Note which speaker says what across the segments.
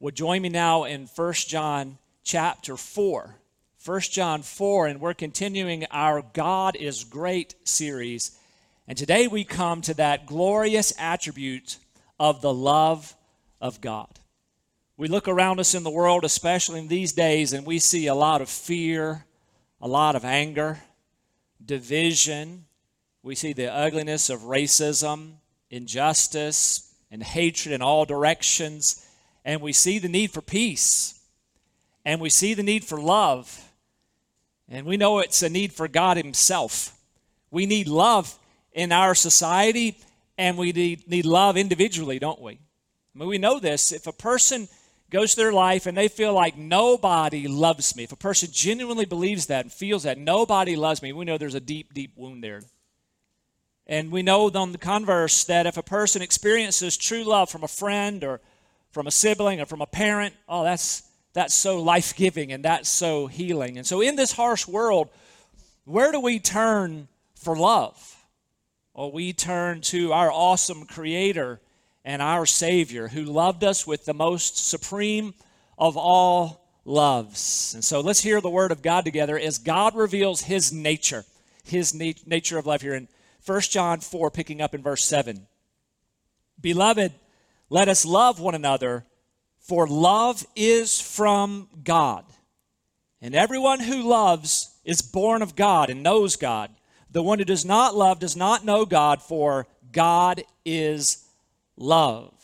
Speaker 1: would join me now in 1 John chapter 4. 1 John 4, and we're continuing our God is Great series. And today we come to that glorious attribute of the love of God. We look around us in the world, especially in these days, and we see a lot of fear, a lot of anger, division. We see the ugliness of racism, injustice, and hatred in all directions and we see the need for peace, and we see the need for love, and we know it's a need for God Himself. We need love in our society, and we need, need love individually, don't we? I mean, we know this. If a person goes through their life and they feel like nobody loves me, if a person genuinely believes that and feels that nobody loves me, we know there's a deep, deep wound there. And we know on the converse that if a person experiences true love from a friend or from a sibling or from a parent, oh, that's, that's so life giving and that's so healing. And so, in this harsh world, where do we turn for love? Well, we turn to our awesome Creator and our Savior who loved us with the most supreme of all loves. And so, let's hear the Word of God together as God reveals His nature, His nature of love here in 1 John 4, picking up in verse 7. Beloved, let us love one another, for love is from God. And everyone who loves is born of God and knows God. The one who does not love does not know God, for God is love.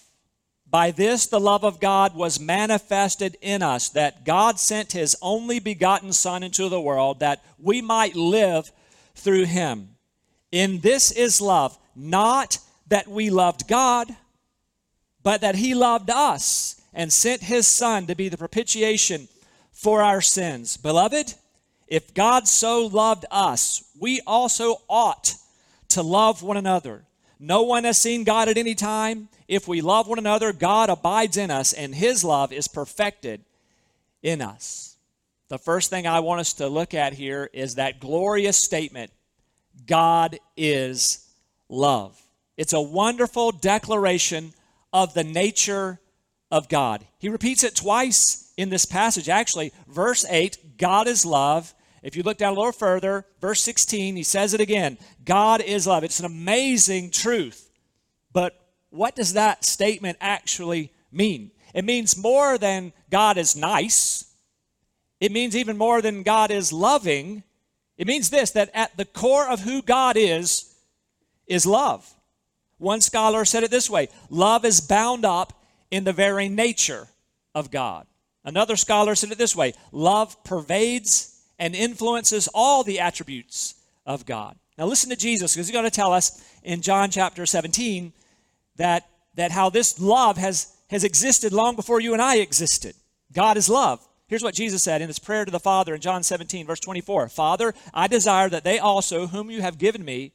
Speaker 1: By this, the love of God was manifested in us, that God sent his only begotten Son into the world, that we might live through him. In this is love, not that we loved God but that he loved us and sent his Son to be the propitiation for our sins. Beloved, if God so loved us, we also ought to love one another. No one has seen God at any time. If we love one another, God abides in us, and his love is perfected in us. The first thing I want us to look at here is that glorious statement God is love. It's a wonderful declaration of the nature of God. He repeats it twice in this passage. Actually, verse 8, God is love. If you look down a little further, verse 16, he says it again God is love. It's an amazing truth. But what does that statement actually mean? It means more than God is nice, it means even more than God is loving. It means this that at the core of who God is, is love. One scholar said it this way love is bound up in the very nature of God. Another scholar said it this way love pervades and influences all the attributes of God. Now listen to Jesus because he's going to tell us in John chapter 17 that, that how this love has, has existed long before you and I existed. God is love. Here's what Jesus said in his prayer to the Father in John 17, verse 24 Father, I desire that they also, whom you have given me,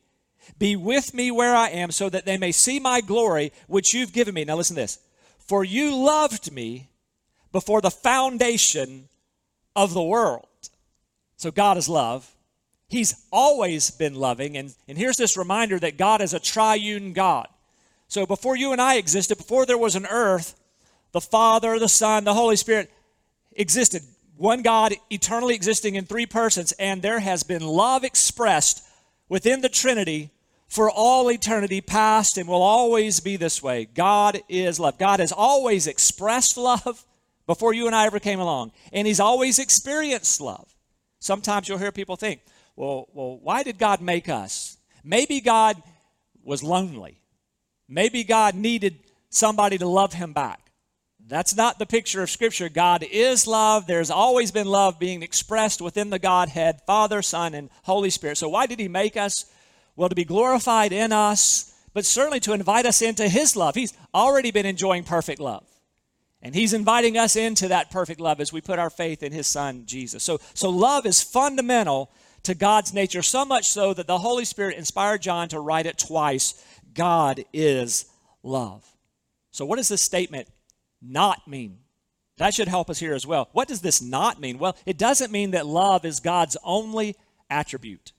Speaker 1: be with me where I am, so that they may see my glory, which you've given me. Now, listen to this. For you loved me before the foundation of the world. So, God is love. He's always been loving. And, and here's this reminder that God is a triune God. So, before you and I existed, before there was an earth, the Father, the Son, the Holy Spirit existed. One God eternally existing in three persons. And there has been love expressed within the Trinity for all eternity past and will always be this way. God is love. God has always expressed love before you and I ever came along, and He's always experienced love. Sometimes you'll hear people think, well, well, why did God make us? Maybe God was lonely. Maybe God needed somebody to love him back. That's not the picture of Scripture. God is love. There's always been love being expressed within the Godhead, Father, Son, and Holy Spirit. So, why did He make us? Well, to be glorified in us, but certainly to invite us into His love. He's already been enjoying perfect love. And He's inviting us into that perfect love as we put our faith in His Son, Jesus. So, so love is fundamental to God's nature, so much so that the Holy Spirit inspired John to write it twice God is love. So, what does this statement not mean? That should help us here as well. What does this not mean? Well, it doesn't mean that love is God's only attribute.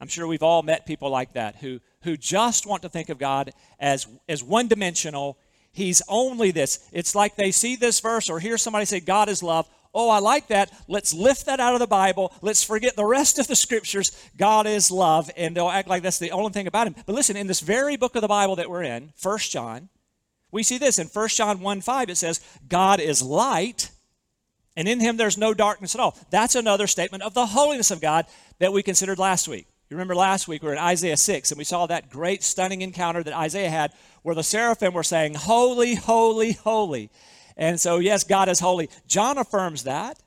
Speaker 1: I'm sure we've all met people like that who, who just want to think of God as, as one dimensional. He's only this. It's like they see this verse or hear somebody say, God is love. Oh, I like that. Let's lift that out of the Bible. Let's forget the rest of the scriptures. God is love. And they'll act like that's the only thing about him. But listen, in this very book of the Bible that we're in, First John, we see this in First John 1 5, it says, God is light, and in him there's no darkness at all. That's another statement of the holiness of God that we considered last week. You remember last week we were in Isaiah 6 and we saw that great stunning encounter that Isaiah had where the seraphim were saying, Holy, holy, holy. And so, yes, God is holy. John affirms that.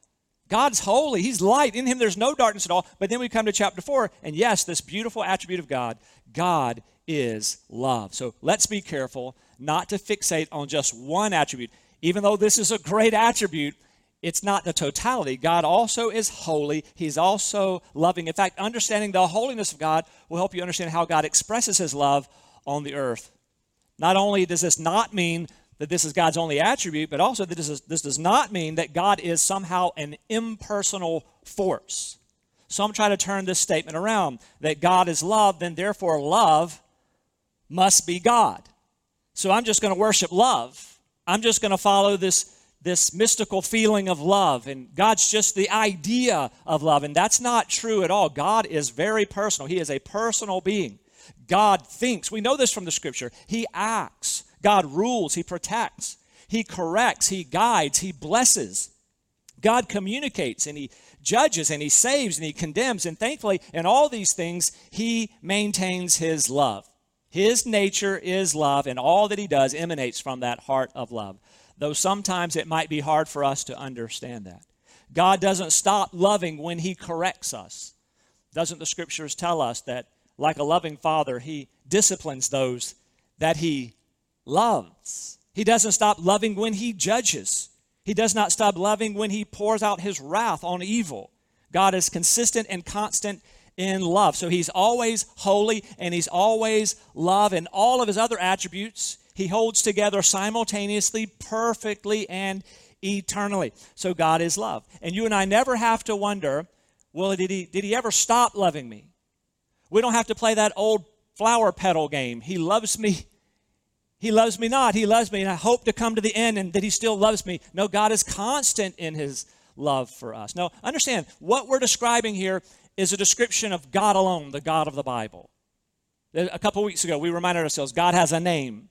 Speaker 1: God's holy. He's light. In him, there's no darkness at all. But then we come to chapter 4, and yes, this beautiful attribute of God God is love. So let's be careful not to fixate on just one attribute. Even though this is a great attribute, it's not the totality. God also is holy. He's also loving. In fact, understanding the holiness of God will help you understand how God expresses his love on the earth. Not only does this not mean that this is God's only attribute, but also that this, is, this does not mean that God is somehow an impersonal force. Some try to turn this statement around that God is love, then therefore love must be God. So I'm just going to worship love. I'm just going to follow this, this mystical feeling of love, and God's just the idea of love. And that's not true at all. God is very personal, He is a personal being. God thinks. We know this from the scripture. He acts. God rules, He protects, He corrects, He guides, He blesses. God communicates and He judges and He saves and He condemns. And thankfully, in all these things, He maintains His love. His nature is love, and all that He does emanates from that heart of love. Though sometimes it might be hard for us to understand that. God doesn't stop loving when He corrects us. Doesn't the scriptures tell us that, like a loving father, He disciplines those that He loves. He doesn't stop loving when he judges. He does not stop loving when he pours out his wrath on evil. God is consistent and constant in love. So he's always holy and he's always love and all of his other attributes he holds together simultaneously, perfectly, and eternally. So God is love. And you and I never have to wonder, well, did he, did he ever stop loving me? We don't have to play that old flower petal game. He loves me he loves me not. He loves me, and I hope to come to the end and that He still loves me. No, God is constant in His love for us. No, understand, what we're describing here is a description of God alone, the God of the Bible. A couple weeks ago, we reminded ourselves God has a name,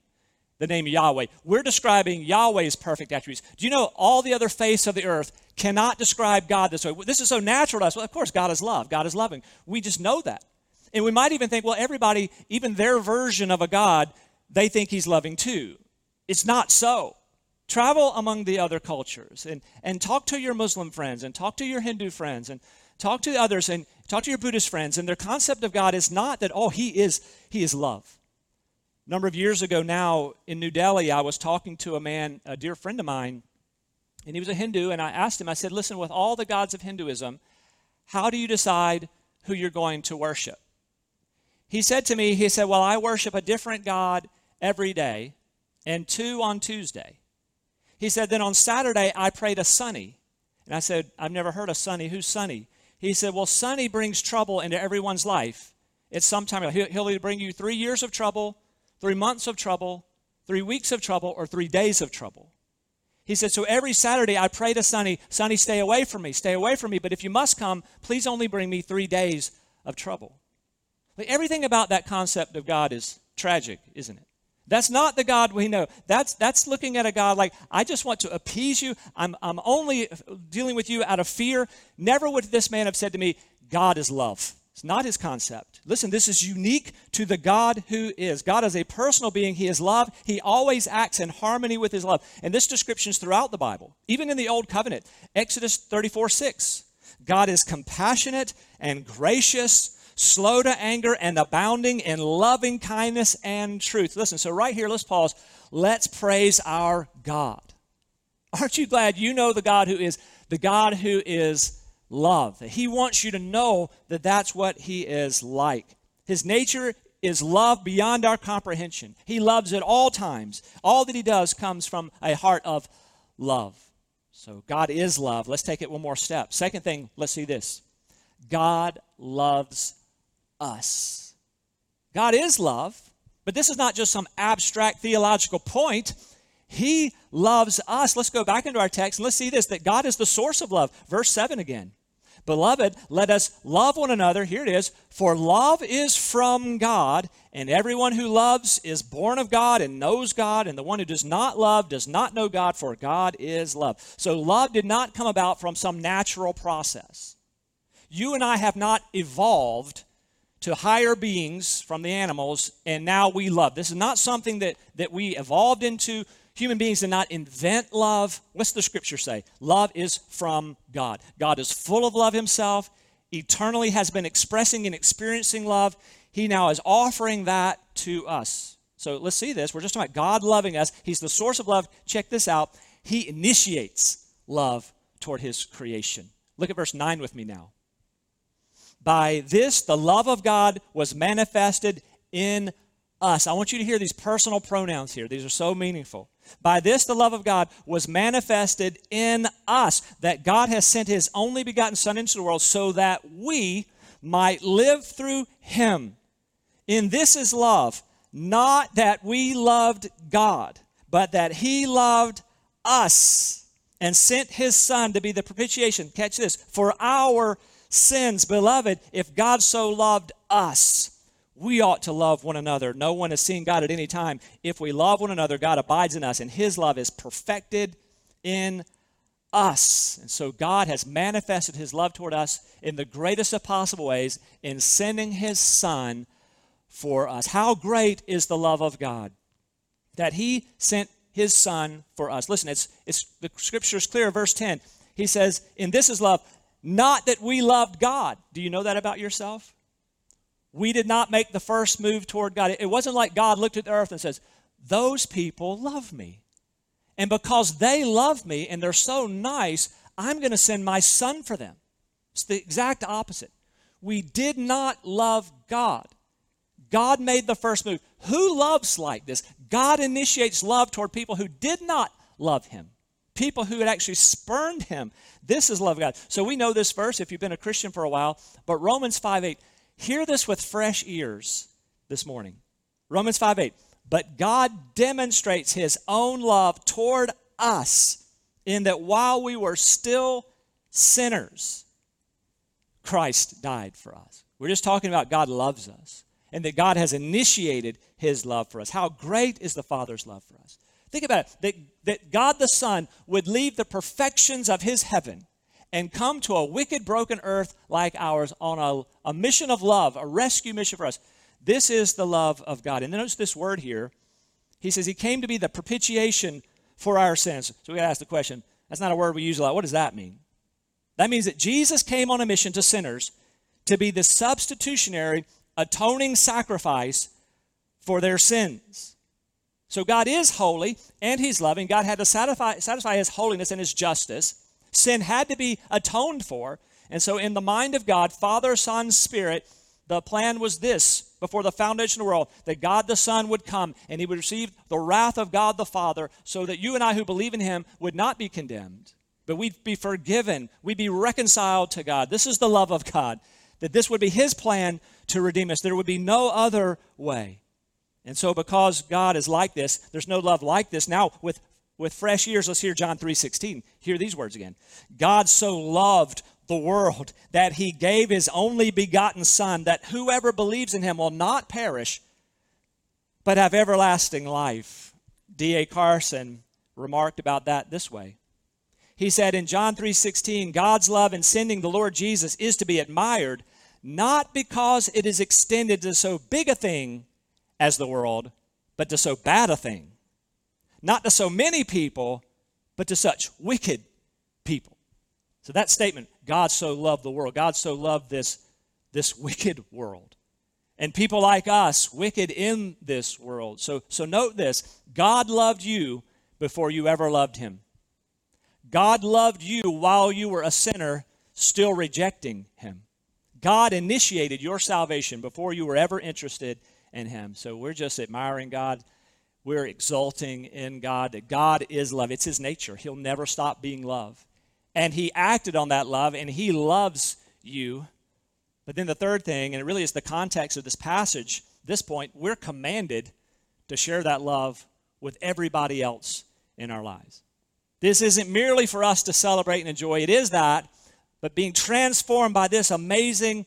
Speaker 1: the name Yahweh. We're describing Yahweh's perfect attributes. Do you know all the other face of the earth cannot describe God this way? This is so natural to us. Well, of course, God is love, God is loving. We just know that. And we might even think, well, everybody, even their version of a God, they think he's loving too. It's not so. Travel among the other cultures and, and talk to your Muslim friends and talk to your Hindu friends and talk to others and talk to your Buddhist friends. And their concept of God is not that, oh, he is, he is love. A number of years ago now in New Delhi, I was talking to a man, a dear friend of mine, and he was a Hindu. And I asked him, I said, listen, with all the gods of Hinduism, how do you decide who you're going to worship? He said to me, he said, well, I worship a different God every day and two on Tuesday. He said, Then on Saturday, I pray to Sunny. And I said, I've never heard of Sunny. Who's Sunny? He said, Well, Sonny brings trouble into everyone's life. It's sometime, he'll either bring you three years of trouble, three months of trouble, three weeks of trouble, or three days of trouble. He said, So every Saturday I pray to Sonny, Sonny, stay away from me, stay away from me. But if you must come, please only bring me three days of trouble. Everything about that concept of God is tragic, isn't it? That's not the God we know. That's, that's looking at a God like, I just want to appease you. I'm, I'm only dealing with you out of fear. Never would this man have said to me, God is love. It's not his concept. Listen, this is unique to the God who is. God is a personal being. He is love. He always acts in harmony with his love. And this description is throughout the Bible, even in the Old Covenant. Exodus 34 6. God is compassionate and gracious slow to anger, and abounding in loving kindness and truth. Listen, so right here, let's pause. Let's praise our God. Aren't you glad you know the God who is the God who is love? He wants you to know that that's what He is like. His nature is love beyond our comprehension. He loves at all times. All that He does comes from a heart of love. So God is love. Let's take it one more step. Second thing, let's see this God loves us. God is love, but this is not just some abstract theological point. He loves us. Let's go back into our text and let's see this that God is the source of love. Verse 7 again. Beloved, let us love one another. Here it is. For love is from God, and everyone who loves is born of God and knows God, and the one who does not love does not know God, for God is love. So love did not come about from some natural process. You and I have not evolved to higher beings from the animals, and now we love. This is not something that, that we evolved into Human beings did not invent love. What's the scripture say? Love is from God. God is full of love himself, eternally has been expressing and experiencing love. He now is offering that to us. So let's see this. We're just talking about God loving us. He's the source of love. Check this out. He initiates love toward his creation. Look at verse 9 with me now. By this, the love of God was manifested in us. I want you to hear these personal pronouns here. These are so meaningful. By this, the love of God was manifested in us, that God has sent his only begotten Son into the world so that we might live through him. In this is love, not that we loved God, but that he loved us and sent his Son to be the propitiation. Catch this for our sins. Beloved, if God so loved us, we ought to love one another. No one has seen God at any time. If we love one another, God abides in us, and his love is perfected in us. And so God has manifested his love toward us in the greatest of possible ways in sending his son for us. How great is the love of God that he sent his son for us. Listen, it's, it's the scripture is clear, verse 10. He says, "In this is love, not that we loved God." Do you know that about yourself? We did not make the first move toward God. It wasn't like God looked at the earth and says, Those people love me. And because they love me and they're so nice, I'm going to send my son for them. It's the exact opposite. We did not love God. God made the first move. Who loves like this? God initiates love toward people who did not love him, people who had actually spurned him. This is love of God. So we know this verse if you've been a Christian for a while, but Romans 5 8 Hear this with fresh ears this morning. Romans 5 8. But God demonstrates his own love toward us in that while we were still sinners, Christ died for us. We're just talking about God loves us and that God has initiated his love for us. How great is the Father's love for us? Think about it that, that God the Son would leave the perfections of his heaven and come to a wicked, broken earth like ours on a, a mission of love, a rescue mission for us. This is the love of God. And notice this word here. He says he came to be the propitiation for our sins. So we got to ask the question that's not a word we use a lot. What does that mean? That means that Jesus came on a mission to sinners to be the substitutionary, atoning sacrifice for their sins. So God is holy and He's loving. God had to satisfy, satisfy His holiness and His justice. Sin had to be atoned for. And so, in the mind of God, Father, Son, Spirit, the plan was this before the foundation of the world that God the Son would come and he would receive the wrath of God the Father so that you and I who believe in him would not be condemned, but we'd be forgiven. We'd be reconciled to God. This is the love of God, that this would be his plan to redeem us. There would be no other way. And so, because God is like this, there's no love like this. Now, with with fresh ears, let's hear John 3:16. Hear these words again. God so loved the world that he gave his only begotten son that whoever believes in him will not perish but have everlasting life. D.A. Carson remarked about that this way. He said in John 3:16, God's love in sending the Lord Jesus is to be admired not because it is extended to so big a thing as the world, but to so bad a thing not to so many people, but to such wicked people. So that statement, God so loved the world, God so loved this, this wicked world. And people like us, wicked in this world. So, so note this God loved you before you ever loved him. God loved you while you were a sinner, still rejecting him. God initiated your salvation before you were ever interested in him. So we're just admiring God we're exulting in God that God is love. It's His nature. He'll never stop being love. And He acted on that love, and He loves you. But then the third thing, and it really is the context of this passage, this point, we're commanded to share that love with everybody else in our lives. This isn't merely for us to celebrate and enjoy, it is that, but being transformed by this amazing,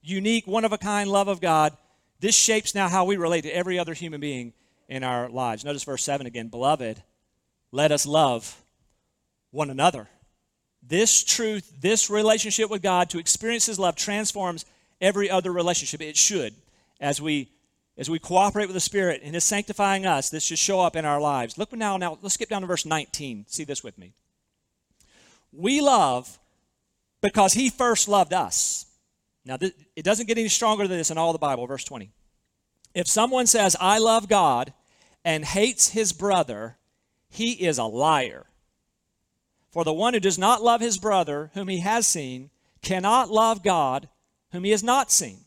Speaker 1: unique, one of a kind love of God, this shapes now how we relate to every other human being in our lives. Notice verse 7 again Beloved, let us love one another. This truth, this relationship with God, to experience His love, transforms every other relationship. It should. As we as we cooperate with the Spirit and His sanctifying us, this should show up in our lives. Look now, now let's skip down to verse 19. See this with me. We love because He first loved us. Now, th- it doesn't get any stronger than this in all the Bible. Verse 20. If someone says, I love God, and hates his brother, he is a liar. For the one who does not love his brother, whom he has seen, cannot love God, whom he has not seen.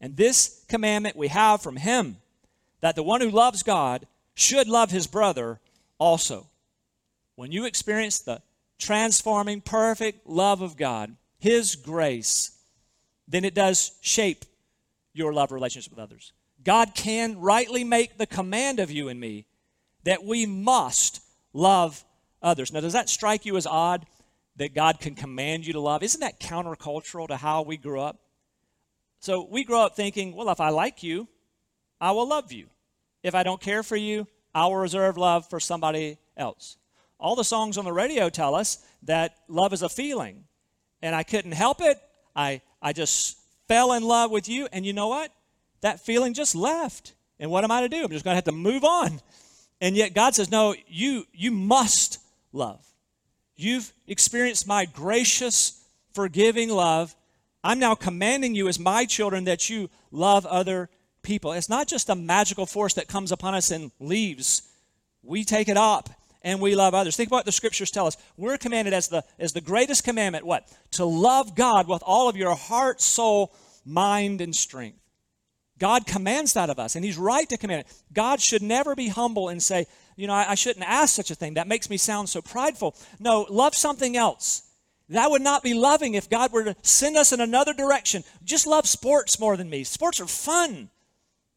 Speaker 1: And this commandment we have from him that the one who loves God should love his brother also. When you experience the transforming, perfect love of God, his grace, then it does shape your love relationship with others. God can rightly make the command of you and me that we must love others. Now, does that strike you as odd that God can command you to love? Isn't that countercultural to how we grew up? So we grow up thinking, well, if I like you, I will love you. If I don't care for you, I will reserve love for somebody else. All the songs on the radio tell us that love is a feeling. And I couldn't help it. I, I just fell in love with you. And you know what? That feeling just left. And what am I to do? I'm just going to have to move on. And yet God says, no, you, you must love. You've experienced my gracious, forgiving love. I'm now commanding you as my children that you love other people. It's not just a magical force that comes upon us and leaves. We take it up and we love others. Think about what the scriptures tell us. We're commanded as the as the greatest commandment what? To love God with all of your heart, soul, mind and strength. God commands that of us, and He's right to command it. God should never be humble and say, you know, I, I shouldn't ask such a thing. That makes me sound so prideful. No, love something else. That would not be loving if God were to send us in another direction. Just love sports more than me. Sports are fun.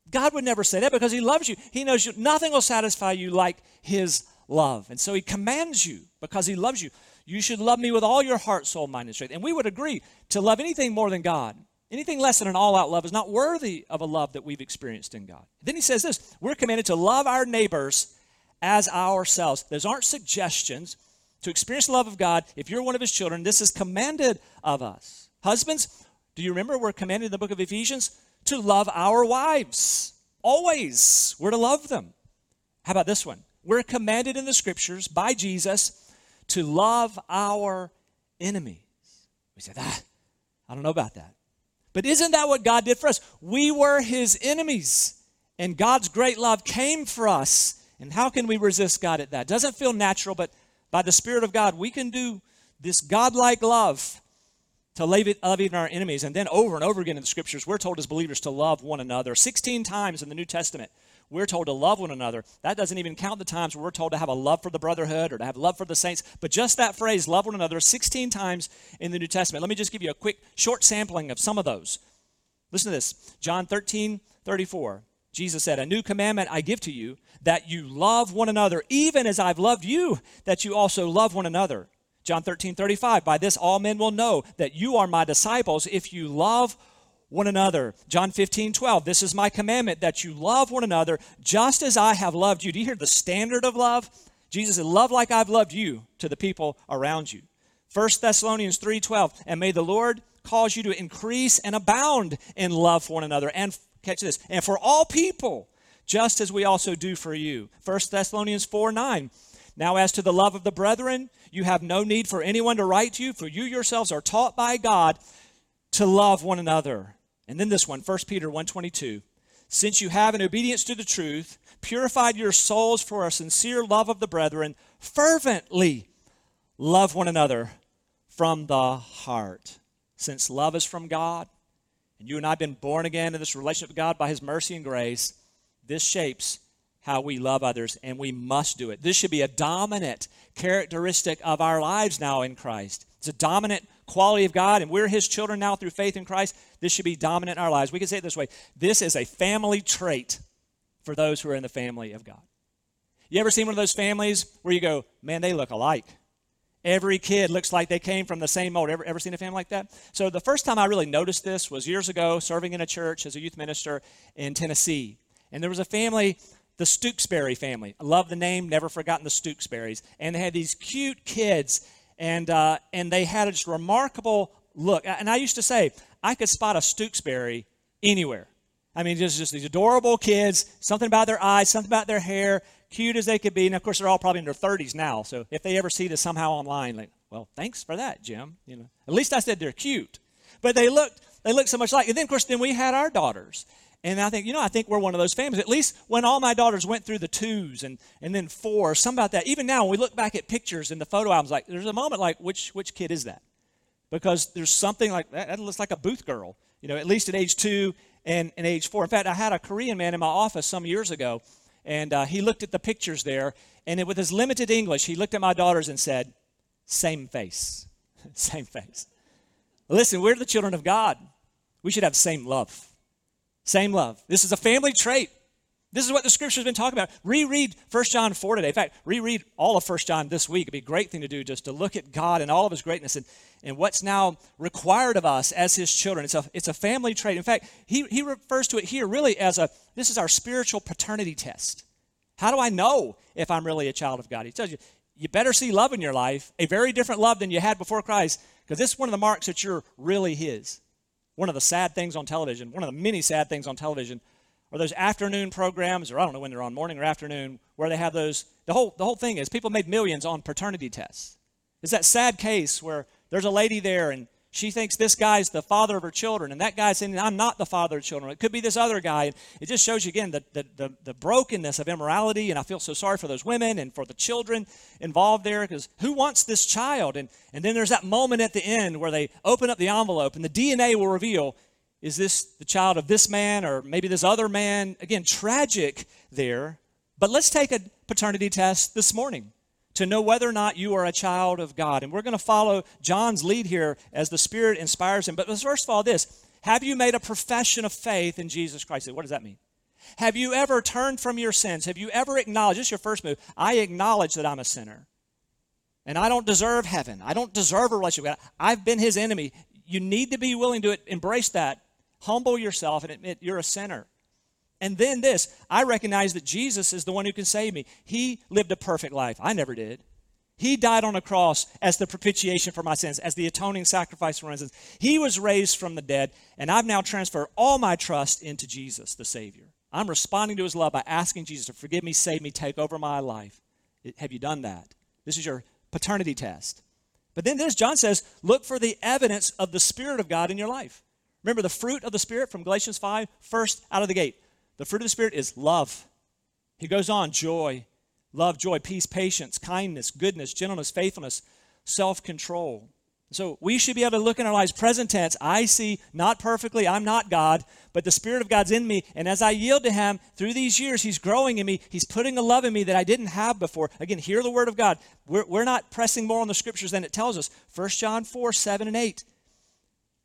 Speaker 1: God would never say that because He loves you. He knows you. Nothing will satisfy you like His love. And so He commands you because He loves you. You should love me with all your heart, soul, mind, and strength. And we would agree to love anything more than God. Anything less than an all out love is not worthy of a love that we've experienced in God. Then he says this we're commanded to love our neighbors as ourselves. Those aren't suggestions. To experience the love of God, if you're one of his children, this is commanded of us. Husbands, do you remember we're commanded in the book of Ephesians to love our wives? Always. We're to love them. How about this one? We're commanded in the scriptures by Jesus to love our enemies. We say, that, ah, I don't know about that. But isn't that what God did for us? We were his enemies, and God's great love came for us. And how can we resist God at that? Doesn't feel natural, but by the Spirit of God, we can do this godlike love to love, love even our enemies. And then over and over again in the scriptures, we're told as believers to love one another. 16 times in the New Testament, we're told to love one another. That doesn't even count the times where we're told to have a love for the brotherhood or to have love for the saints. But just that phrase, love one another, 16 times in the New Testament. Let me just give you a quick, short sampling of some of those. Listen to this John 13, 34. Jesus said, A new commandment I give to you, that you love one another, even as I've loved you, that you also love one another. John 13, 35. By this all men will know that you are my disciples if you love one another. John 15, 12. This is my commandment that you love one another just as I have loved you. Do you hear the standard of love? Jesus said, Love like I've loved you to the people around you. 1 Thessalonians 3, 12. And may the Lord cause you to increase and abound in love for one another. And catch this, and for all people, just as we also do for you. 1 Thessalonians 4, 9. Now, as to the love of the brethren, you have no need for anyone to write to you, for you yourselves are taught by God to love one another. And then this one, 1 Peter 1:22. Since you have in obedience to the truth purified your souls for a sincere love of the brethren, fervently love one another from the heart. Since love is from God, and you and I have been born again in this relationship with God by his mercy and grace, this shapes how we love others, and we must do it. This should be a dominant characteristic of our lives now in Christ. It's a dominant quality of God, and we're His children now through faith in Christ. This should be dominant in our lives. We can say it this way this is a family trait for those who are in the family of God. You ever seen one of those families where you go, man, they look alike? Every kid looks like they came from the same mold. Ever, ever seen a family like that? So the first time I really noticed this was years ago, serving in a church as a youth minister in Tennessee. And there was a family, the Stooksbury family. I love the name, never forgotten the Stooksburys. And they had these cute kids, and, uh, and they had a just remarkable look. And I used to say, I could spot a Stooksbury anywhere. I mean, just, just these adorable kids, something about their eyes, something about their hair, cute as they could be. And of course, they're all probably in their 30s now. So if they ever see this somehow online, like, well, thanks for that, Jim. You know, at least I said they're cute. But they looked, they looked so much like. And then, of course, then we had our daughters. And I think, you know, I think we're one of those families. At least when all my daughters went through the twos and, and then four, some about that. Even now, when we look back at pictures in the photo albums, like there's a moment like, which which kid is that? Because there's something like that, that looks like a booth girl, you know, at least at age two and, and age four. In fact, I had a Korean man in my office some years ago and uh, he looked at the pictures there, and with his limited English, he looked at my daughters and said, Same face. same face. Listen, we're the children of God. We should have same love. Same love. This is a family trait. This is what the scripture has been talking about. Reread 1 John 4 today. In fact, reread all of 1 John this week. It'd be a great thing to do just to look at God and all of his greatness and, and what's now required of us as his children. It's a, it's a family trait. In fact, he, he refers to it here really as a this is our spiritual paternity test. How do I know if I'm really a child of God? He tells you, you better see love in your life, a very different love than you had before Christ, because this is one of the marks that you're really his. One of the sad things on television, one of the many sad things on television or those afternoon programs, or I don't know when they're on, morning or afternoon, where they have those. The whole, the whole thing is people made millions on paternity tests. It's that sad case where there's a lady there and she thinks this guy's the father of her children, and that guy's saying, I'm not the father of children. It could be this other guy. It just shows you again the, the, the, the brokenness of immorality, and I feel so sorry for those women and for the children involved there, because who wants this child? And, and then there's that moment at the end where they open up the envelope, and the DNA will reveal is this the child of this man or maybe this other man? Again, tragic there. But let's take a paternity test this morning to know whether or not you are a child of God. And we're going to follow John's lead here as the Spirit inspires him. But first of all, this have you made a profession of faith in Jesus Christ? What does that mean? Have you ever turned from your sins? Have you ever acknowledged, this is your first move, I acknowledge that I'm a sinner. And I don't deserve heaven. I don't deserve a relationship with God. I've been his enemy. You need to be willing to embrace that Humble yourself and admit you're a sinner. And then this I recognize that Jesus is the one who can save me. He lived a perfect life. I never did. He died on a cross as the propitiation for my sins, as the atoning sacrifice for my sins. He was raised from the dead, and I've now transferred all my trust into Jesus, the Savior. I'm responding to his love by asking Jesus to forgive me, save me, take over my life. Have you done that? This is your paternity test. But then this, John says, look for the evidence of the Spirit of God in your life. Remember the fruit of the Spirit from Galatians 5? First out of the gate. The fruit of the Spirit is love. He goes on joy, love, joy, peace, patience, kindness, goodness, gentleness, faithfulness, self control. So we should be able to look in our lives, present tense. I see, not perfectly, I'm not God, but the Spirit of God's in me. And as I yield to Him through these years, He's growing in me. He's putting a love in me that I didn't have before. Again, hear the Word of God. We're, we're not pressing more on the Scriptures than it tells us. 1 John 4, 7 and 8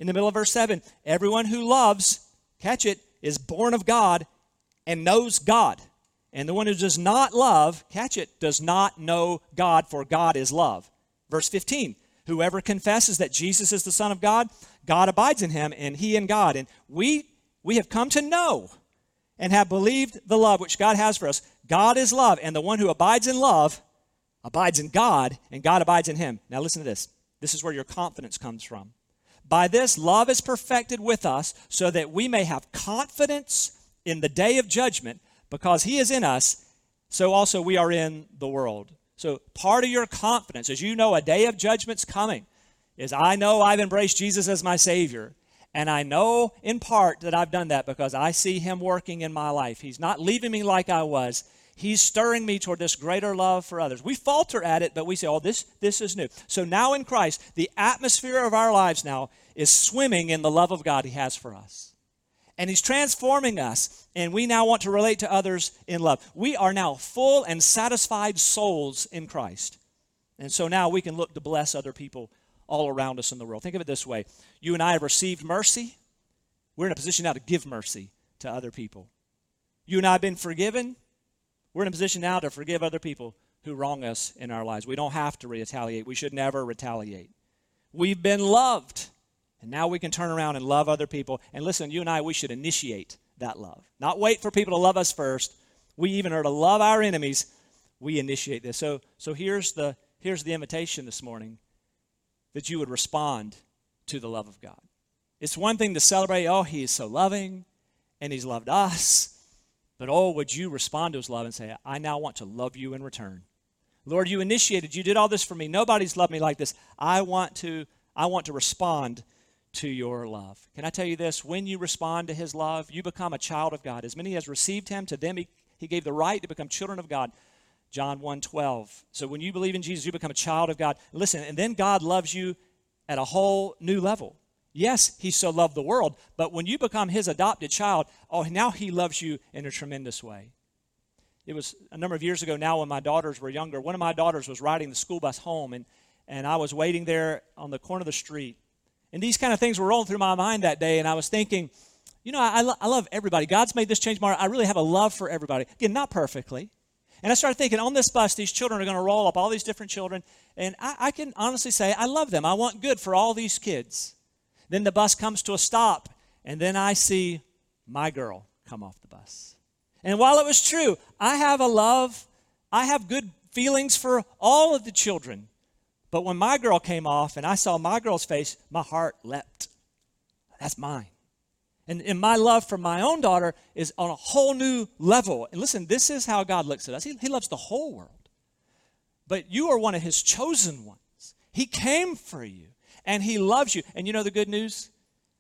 Speaker 1: in the middle of verse 7 everyone who loves, catch it, is born of God and knows God. And the one who does not love, catch it, does not know God, for God is love. Verse 15 Whoever confesses that Jesus is the Son of God, God abides in him, and he in God. And we, we have come to know and have believed the love which God has for us. God is love, and the one who abides in love abides in God, and God abides in him. Now, listen to this. This is where your confidence comes from. By this, love is perfected with us so that we may have confidence in the day of judgment because he is in us, so also we are in the world. So, part of your confidence, as you know a day of judgment's coming, is I know I've embraced Jesus as my Savior. And I know in part that I've done that because I see Him working in my life. He's not leaving me like I was, He's stirring me toward this greater love for others. We falter at it, but we say, oh, this, this is new. So now in Christ, the atmosphere of our lives now is swimming in the love of God He has for us. And He's transforming us, and we now want to relate to others in love. We are now full and satisfied souls in Christ. And so now we can look to bless other people all around us in the world. Think of it this way you and I have received mercy. We're in a position now to give mercy to other people. You and I have been forgiven We're in a position now to forgive other people who wrong us in our lives. We don't have to retaliate. We should never retaliate. We've been loved. And now we can turn around and love other people. And listen, you and I, we should initiate that love. Not wait for people to love us first. We even are to love our enemies. We initiate this. So, so here's, the, here's the invitation this morning that you would respond to the love of God. It's one thing to celebrate, oh, he is so loving and he's loved us. But oh, would you respond to his love and say, I now want to love you in return. Lord, you initiated, you did all this for me. Nobody's loved me like this. I want to, I want to respond to your love. Can I tell you this? When you respond to his love, you become a child of God. As many as received him, to them he, he gave the right to become children of God. John 1 12. So when you believe in Jesus, you become a child of God. Listen, and then God loves you at a whole new level. Yes, he so loved the world, but when you become his adopted child, oh, now he loves you in a tremendous way. It was a number of years ago now when my daughters were younger. One of my daughters was riding the school bus home, and, and I was waiting there on the corner of the street. And these kind of things were rolling through my mind that day, and I was thinking, you know, I, I love everybody. God's made this change my. I really have a love for everybody. Again, not perfectly. And I started thinking, on this bus, these children are going to roll up, all these different children. And I, I can honestly say, I love them. I want good for all these kids. Then the bus comes to a stop, and then I see my girl come off the bus. And while it was true, I have a love, I have good feelings for all of the children. But when my girl came off and I saw my girl's face, my heart leapt. That's mine. And, and my love for my own daughter is on a whole new level. And listen, this is how God looks at us. He, he loves the whole world. But you are one of His chosen ones. He came for you and He loves you. And you know the good news?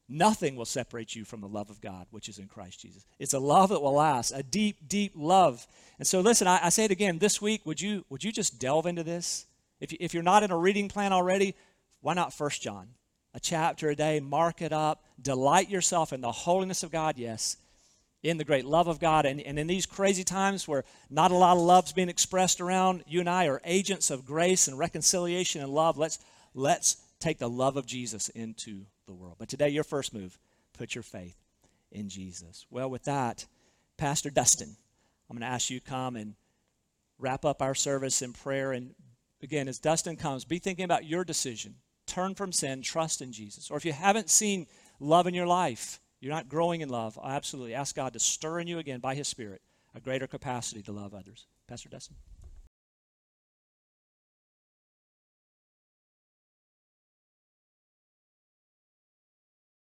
Speaker 1: Nothing will separate you from the love of God, which is in Christ Jesus. It's a love that will last, a deep, deep love. And so, listen, I, I say it again this week. Would you, would you just delve into this? If, you, if you're not in a reading plan already, why not First John? A chapter a day, mark it up, delight yourself in the holiness of God, yes, in the great love of God. And, and in these crazy times where not a lot of love's being expressed around, you and I are agents of grace and reconciliation and love. Let's, let's take the love of Jesus into the world. But today, your first move, put your faith in Jesus. Well, with that, Pastor Dustin, I'm going to ask you to come and wrap up our service in prayer. And again, as Dustin comes, be thinking about your decision. Turn from sin, trust in Jesus. Or if you haven't seen love in your life, you're not growing in love, absolutely ask God to stir in you again by His Spirit a greater capacity to love others. Pastor Dustin.